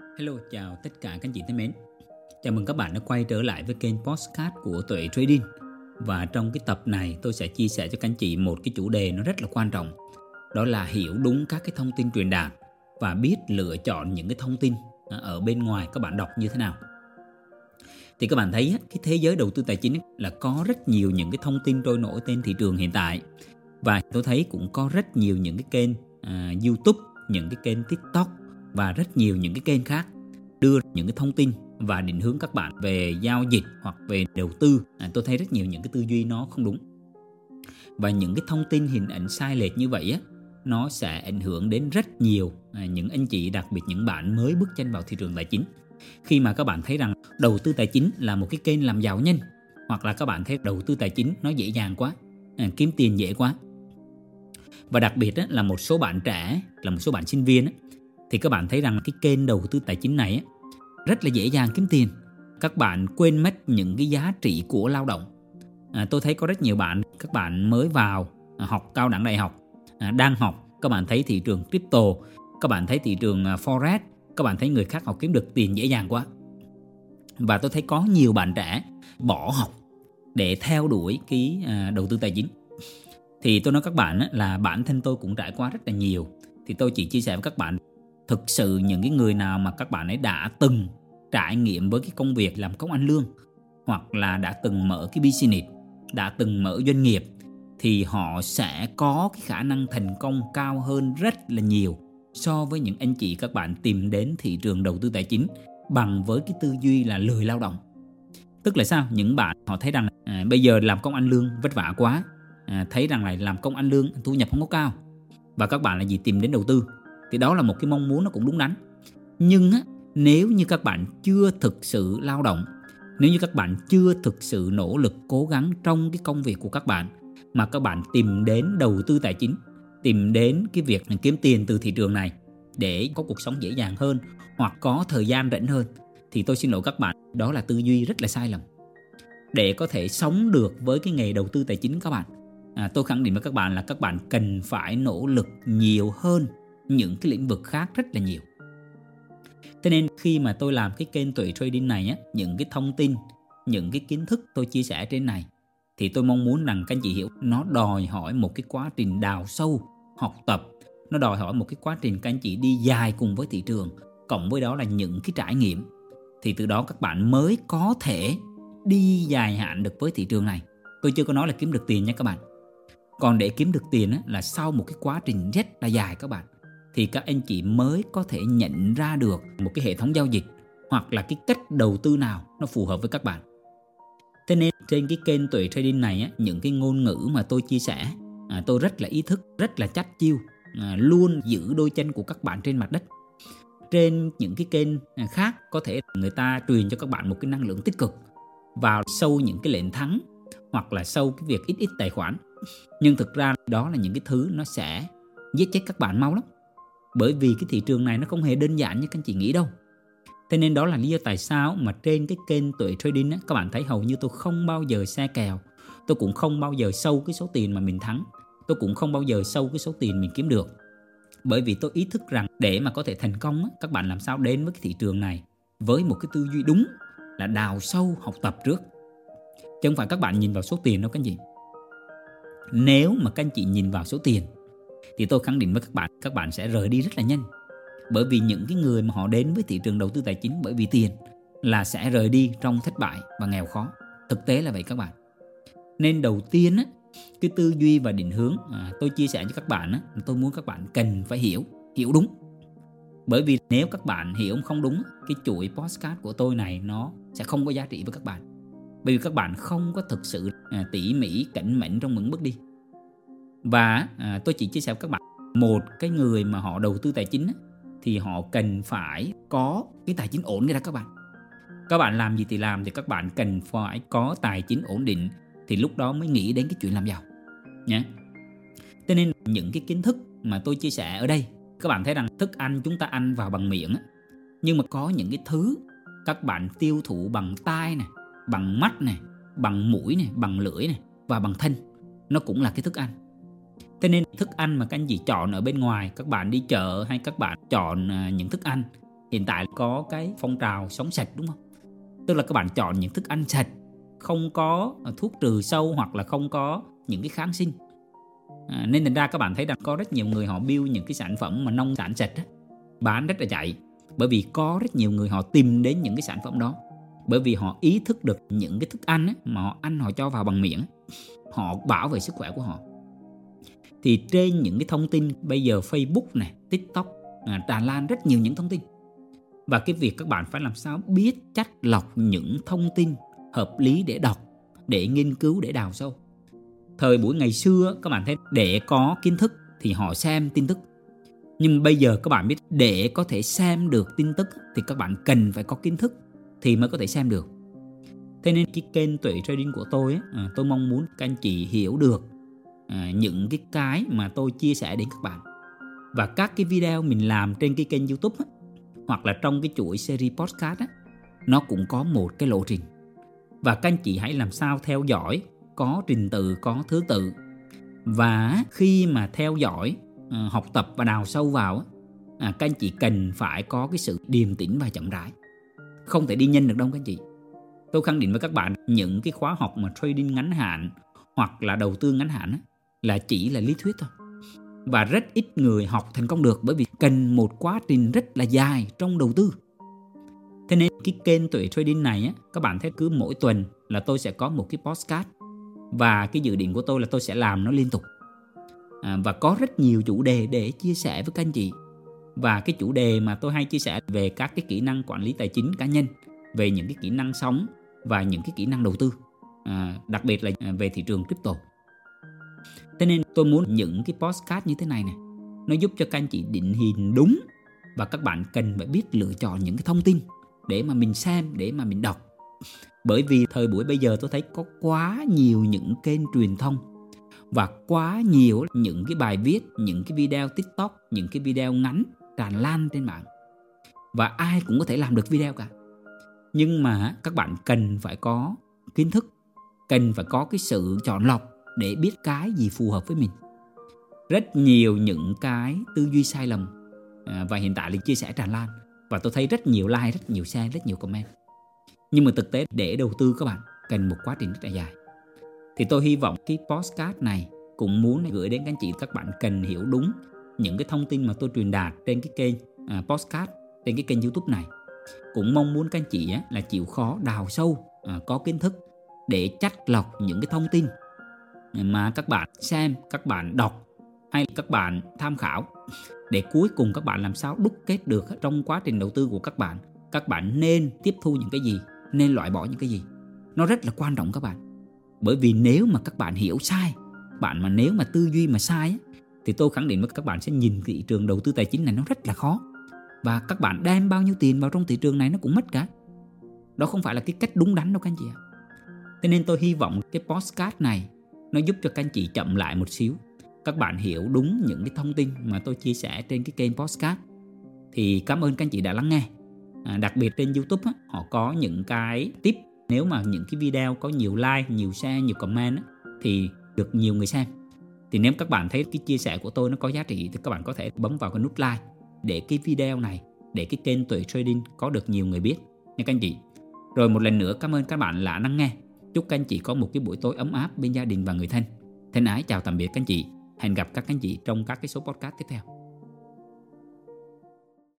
Hello, chào tất cả các anh chị thân mến. Chào mừng các bạn đã quay trở lại với kênh Postcard của Tuệ Trading. Và trong cái tập này tôi sẽ chia sẻ cho các anh chị một cái chủ đề nó rất là quan trọng. Đó là hiểu đúng các cái thông tin truyền đạt và biết lựa chọn những cái thông tin à, ở bên ngoài các bạn đọc như thế nào. Thì các bạn thấy cái thế giới đầu tư tài chính là có rất nhiều những cái thông tin trôi nổi trên thị trường hiện tại. Và tôi thấy cũng có rất nhiều những cái kênh uh, YouTube, những cái kênh TikTok và rất nhiều những cái kênh khác đưa những cái thông tin và định hướng các bạn về giao dịch hoặc về đầu tư. À, tôi thấy rất nhiều những cái tư duy nó không đúng. Và những cái thông tin hình ảnh sai lệch như vậy á nó sẽ ảnh hưởng đến rất nhiều à, những anh chị đặc biệt những bạn mới bước chân vào thị trường tài chính. Khi mà các bạn thấy rằng đầu tư tài chính là một cái kênh làm giàu nhanh hoặc là các bạn thấy đầu tư tài chính nó dễ dàng quá à, kiếm tiền dễ quá. Và đặc biệt á, là một số bạn trẻ là một số bạn sinh viên á, thì các bạn thấy rằng cái kênh đầu tư tài chính này rất là dễ dàng kiếm tiền. Các bạn quên mất những cái giá trị của lao động. À, tôi thấy có rất nhiều bạn các bạn mới vào à, học cao đẳng đại học à, đang học các bạn thấy thị trường crypto các bạn thấy thị trường à, forex các bạn thấy người khác học kiếm được tiền dễ dàng quá. Và tôi thấy có nhiều bạn trẻ bỏ học để theo đuổi cái à, đầu tư tài chính. Thì tôi nói các bạn là bản thân tôi cũng trải qua rất là nhiều. Thì tôi chỉ chia sẻ với các bạn thực sự những cái người nào mà các bạn ấy đã từng trải nghiệm với cái công việc làm công ăn lương hoặc là đã từng mở cái business đã từng mở doanh nghiệp thì họ sẽ có cái khả năng thành công cao hơn rất là nhiều so với những anh chị các bạn tìm đến thị trường đầu tư tài chính bằng với cái tư duy là lười lao động. Tức là sao? Những bạn họ thấy rằng à, bây giờ làm công ăn lương vất vả quá à, thấy rằng là làm công ăn lương thu nhập không có cao và các bạn là gì? Tìm đến đầu tư thì đó là một cái mong muốn nó cũng đúng đắn. Nhưng á, nếu như các bạn chưa thực sự lao động nếu như các bạn chưa thực sự nỗ lực cố gắng trong cái công việc của các bạn mà các bạn tìm đến đầu tư tài chính tìm đến cái việc kiếm tiền từ thị trường này để có cuộc sống dễ dàng hơn hoặc có thời gian rảnh hơn thì tôi xin lỗi các bạn đó là tư duy rất là sai lầm. Để có thể sống được với cái nghề đầu tư tài chính các bạn à, tôi khẳng định với các bạn là các bạn cần phải nỗ lực nhiều hơn những cái lĩnh vực khác rất là nhiều Thế nên khi mà tôi làm cái kênh tuệ trading này á, những cái thông tin, những cái kiến thức tôi chia sẻ trên này thì tôi mong muốn rằng các anh chị hiểu nó đòi hỏi một cái quá trình đào sâu, học tập, nó đòi hỏi một cái quá trình các anh chị đi dài cùng với thị trường, cộng với đó là những cái trải nghiệm thì từ đó các bạn mới có thể đi dài hạn được với thị trường này. Tôi chưa có nói là kiếm được tiền nha các bạn. Còn để kiếm được tiền á, là sau một cái quá trình rất là dài các bạn thì các anh chị mới có thể nhận ra được một cái hệ thống giao dịch hoặc là cái cách đầu tư nào nó phù hợp với các bạn. Thế nên trên cái kênh Tuệ Trading này á, những cái ngôn ngữ mà tôi chia sẻ à, tôi rất là ý thức, rất là chắc chiêu, à, luôn giữ đôi chân của các bạn trên mặt đất. Trên những cái kênh à, khác có thể người ta truyền cho các bạn một cái năng lượng tích cực vào sâu những cái lệnh thắng hoặc là sâu cái việc ít ít tài khoản. Nhưng thực ra đó là những cái thứ nó sẽ giết chết các bạn mau lắm bởi vì cái thị trường này nó không hề đơn giản như các anh chị nghĩ đâu. Thế nên đó là lý do tại sao mà trên cái kênh tuệ trading á, các bạn thấy hầu như tôi không bao giờ xe kèo. Tôi cũng không bao giờ sâu cái số tiền mà mình thắng. Tôi cũng không bao giờ sâu cái số tiền mình kiếm được. Bởi vì tôi ý thức rằng để mà có thể thành công á, các bạn làm sao đến với cái thị trường này với một cái tư duy đúng là đào sâu học tập trước. Chứ không phải các bạn nhìn vào số tiền đâu các anh chị. Nếu mà các anh chị nhìn vào số tiền thì tôi khẳng định với các bạn các bạn sẽ rời đi rất là nhanh. Bởi vì những cái người mà họ đến với thị trường đầu tư tài chính bởi vì tiền là sẽ rời đi trong thất bại và nghèo khó. Thực tế là vậy các bạn. Nên đầu tiên á cái tư duy và định hướng à, tôi chia sẻ cho các bạn á tôi muốn các bạn cần phải hiểu hiểu đúng. Bởi vì nếu các bạn hiểu không đúng cái chuỗi postcard của tôi này nó sẽ không có giá trị với các bạn. Bởi vì các bạn không có thực sự à, tỉ mỉ cẩn mẫn trong những bước đi và à, tôi chỉ chia sẻ với các bạn một cái người mà họ đầu tư tài chính thì họ cần phải có cái tài chính ổn ra các bạn. Các bạn làm gì thì làm thì các bạn cần phải có tài chính ổn định thì lúc đó mới nghĩ đến cái chuyện làm giàu nhé cho nên những cái kiến thức mà tôi chia sẻ ở đây các bạn thấy rằng thức ăn chúng ta ăn vào bằng miệng nhưng mà có những cái thứ các bạn tiêu thụ bằng tai này bằng mắt này bằng mũi này bằng lưỡi này và bằng thân nó cũng là cái thức ăn. Thế nên thức ăn mà các anh chị chọn ở bên ngoài, các bạn đi chợ hay các bạn chọn à, những thức ăn hiện tại có cái phong trào sống sạch đúng không? Tức là các bạn chọn những thức ăn sạch không có à, thuốc trừ sâu hoặc là không có những cái kháng sinh. À, nên thành ra các bạn thấy rằng có rất nhiều người họ build những cái sản phẩm mà nông sản sạch đó, bán rất là chạy. Bởi vì có rất nhiều người họ tìm đến những cái sản phẩm đó. Bởi vì họ ý thức được những cái thức ăn ấy, mà họ ăn họ cho vào bằng miệng họ bảo vệ sức khỏe của họ thì trên những cái thông tin bây giờ Facebook này, TikTok à, tràn lan rất nhiều những thông tin. Và cái việc các bạn phải làm sao biết chắc lọc những thông tin hợp lý để đọc để nghiên cứu để đào sâu. Thời buổi ngày xưa các bạn thấy để có kiến thức thì họ xem tin tức. Nhưng bây giờ các bạn biết để có thể xem được tin tức thì các bạn cần phải có kiến thức thì mới có thể xem được. Thế nên cái kênh tuệ trading của tôi ấy, à, tôi mong muốn các anh chị hiểu được À, những cái cái mà tôi chia sẻ đến các bạn. Và các cái video mình làm trên cái kênh youtube ấy, hoặc là trong cái chuỗi series podcast ấy, nó cũng có một cái lộ trình. Và các anh chị hãy làm sao theo dõi có trình tự có thứ tự. Và khi mà theo dõi à, học tập và đào sâu vào à, các anh chị cần phải có cái sự điềm tĩnh và chậm rãi. Không thể đi nhanh được đâu các anh chị. Tôi khẳng định với các bạn những cái khóa học mà trading ngắn hạn hoặc là đầu tư ngắn hạn là chỉ là lý thuyết thôi. Và rất ít người học thành công được bởi vì cần một quá trình rất là dài trong đầu tư. Thế nên cái kênh tuổi trading này á các bạn thấy cứ mỗi tuần là tôi sẽ có một cái postcard và cái dự định của tôi là tôi sẽ làm nó liên tục. À, và có rất nhiều chủ đề để chia sẻ với các anh chị. Và cái chủ đề mà tôi hay chia sẻ về các cái kỹ năng quản lý tài chính cá nhân về những cái kỹ năng sống và những cái kỹ năng đầu tư. À, đặc biệt là về thị trường crypto thế nên tôi muốn những cái postcard như thế này này nó giúp cho các anh chị định hình đúng và các bạn cần phải biết lựa chọn những cái thông tin để mà mình xem, để mà mình đọc. Bởi vì thời buổi bây giờ tôi thấy có quá nhiều những kênh truyền thông và quá nhiều những cái bài viết, những cái video tiktok, những cái video ngắn tràn lan trên mạng. Và ai cũng có thể làm được video cả. Nhưng mà các bạn cần phải có kiến thức, cần phải có cái sự chọn lọc để biết cái gì phù hợp với mình. Rất nhiều những cái tư duy sai lầm à, và hiện tại là chia sẻ tràn lan và tôi thấy rất nhiều like rất nhiều share rất nhiều comment. Nhưng mà thực tế để đầu tư các bạn cần một quá trình rất là dài. Thì tôi hy vọng cái postcard này cũng muốn gửi đến các anh chị các bạn cần hiểu đúng những cái thông tin mà tôi truyền đạt trên cái kênh à, postcard trên cái kênh youtube này. Cũng mong muốn các anh chị á, là chịu khó đào sâu à, có kiến thức để chắc lọc những cái thông tin mà các bạn xem, các bạn đọc hay các bạn tham khảo để cuối cùng các bạn làm sao đúc kết được trong quá trình đầu tư của các bạn các bạn nên tiếp thu những cái gì, nên loại bỏ những cái gì? Nó rất là quan trọng các bạn. Bởi vì nếu mà các bạn hiểu sai, bạn mà nếu mà tư duy mà sai thì tôi khẳng định với các bạn sẽ nhìn thị trường đầu tư tài chính này nó rất là khó. Và các bạn đem bao nhiêu tiền vào trong thị trường này nó cũng mất cả. Đó không phải là cái cách đúng đắn đâu các anh chị ạ. Thế nên tôi hy vọng cái postcard này nó giúp cho các anh chị chậm lại một xíu. Các bạn hiểu đúng những cái thông tin mà tôi chia sẻ trên cái kênh podcast. Thì cảm ơn các anh chị đã lắng nghe. À, đặc biệt trên youtube á, họ có những cái tip. Nếu mà những cái video có nhiều like nhiều share nhiều comment á, thì được nhiều người xem. Thì nếu các bạn thấy cái chia sẻ của tôi nó có giá trị thì các bạn có thể bấm vào cái nút like để cái video này để cái kênh tuổi trading có được nhiều người biết. Nha các anh chị. Rồi một lần nữa cảm ơn các bạn đã lắng nghe chúc các anh chị có một cái buổi tối ấm áp bên gia đình và người thân. Thân ái chào tạm biệt các anh chị. Hẹn gặp các anh chị trong các cái số podcast tiếp theo.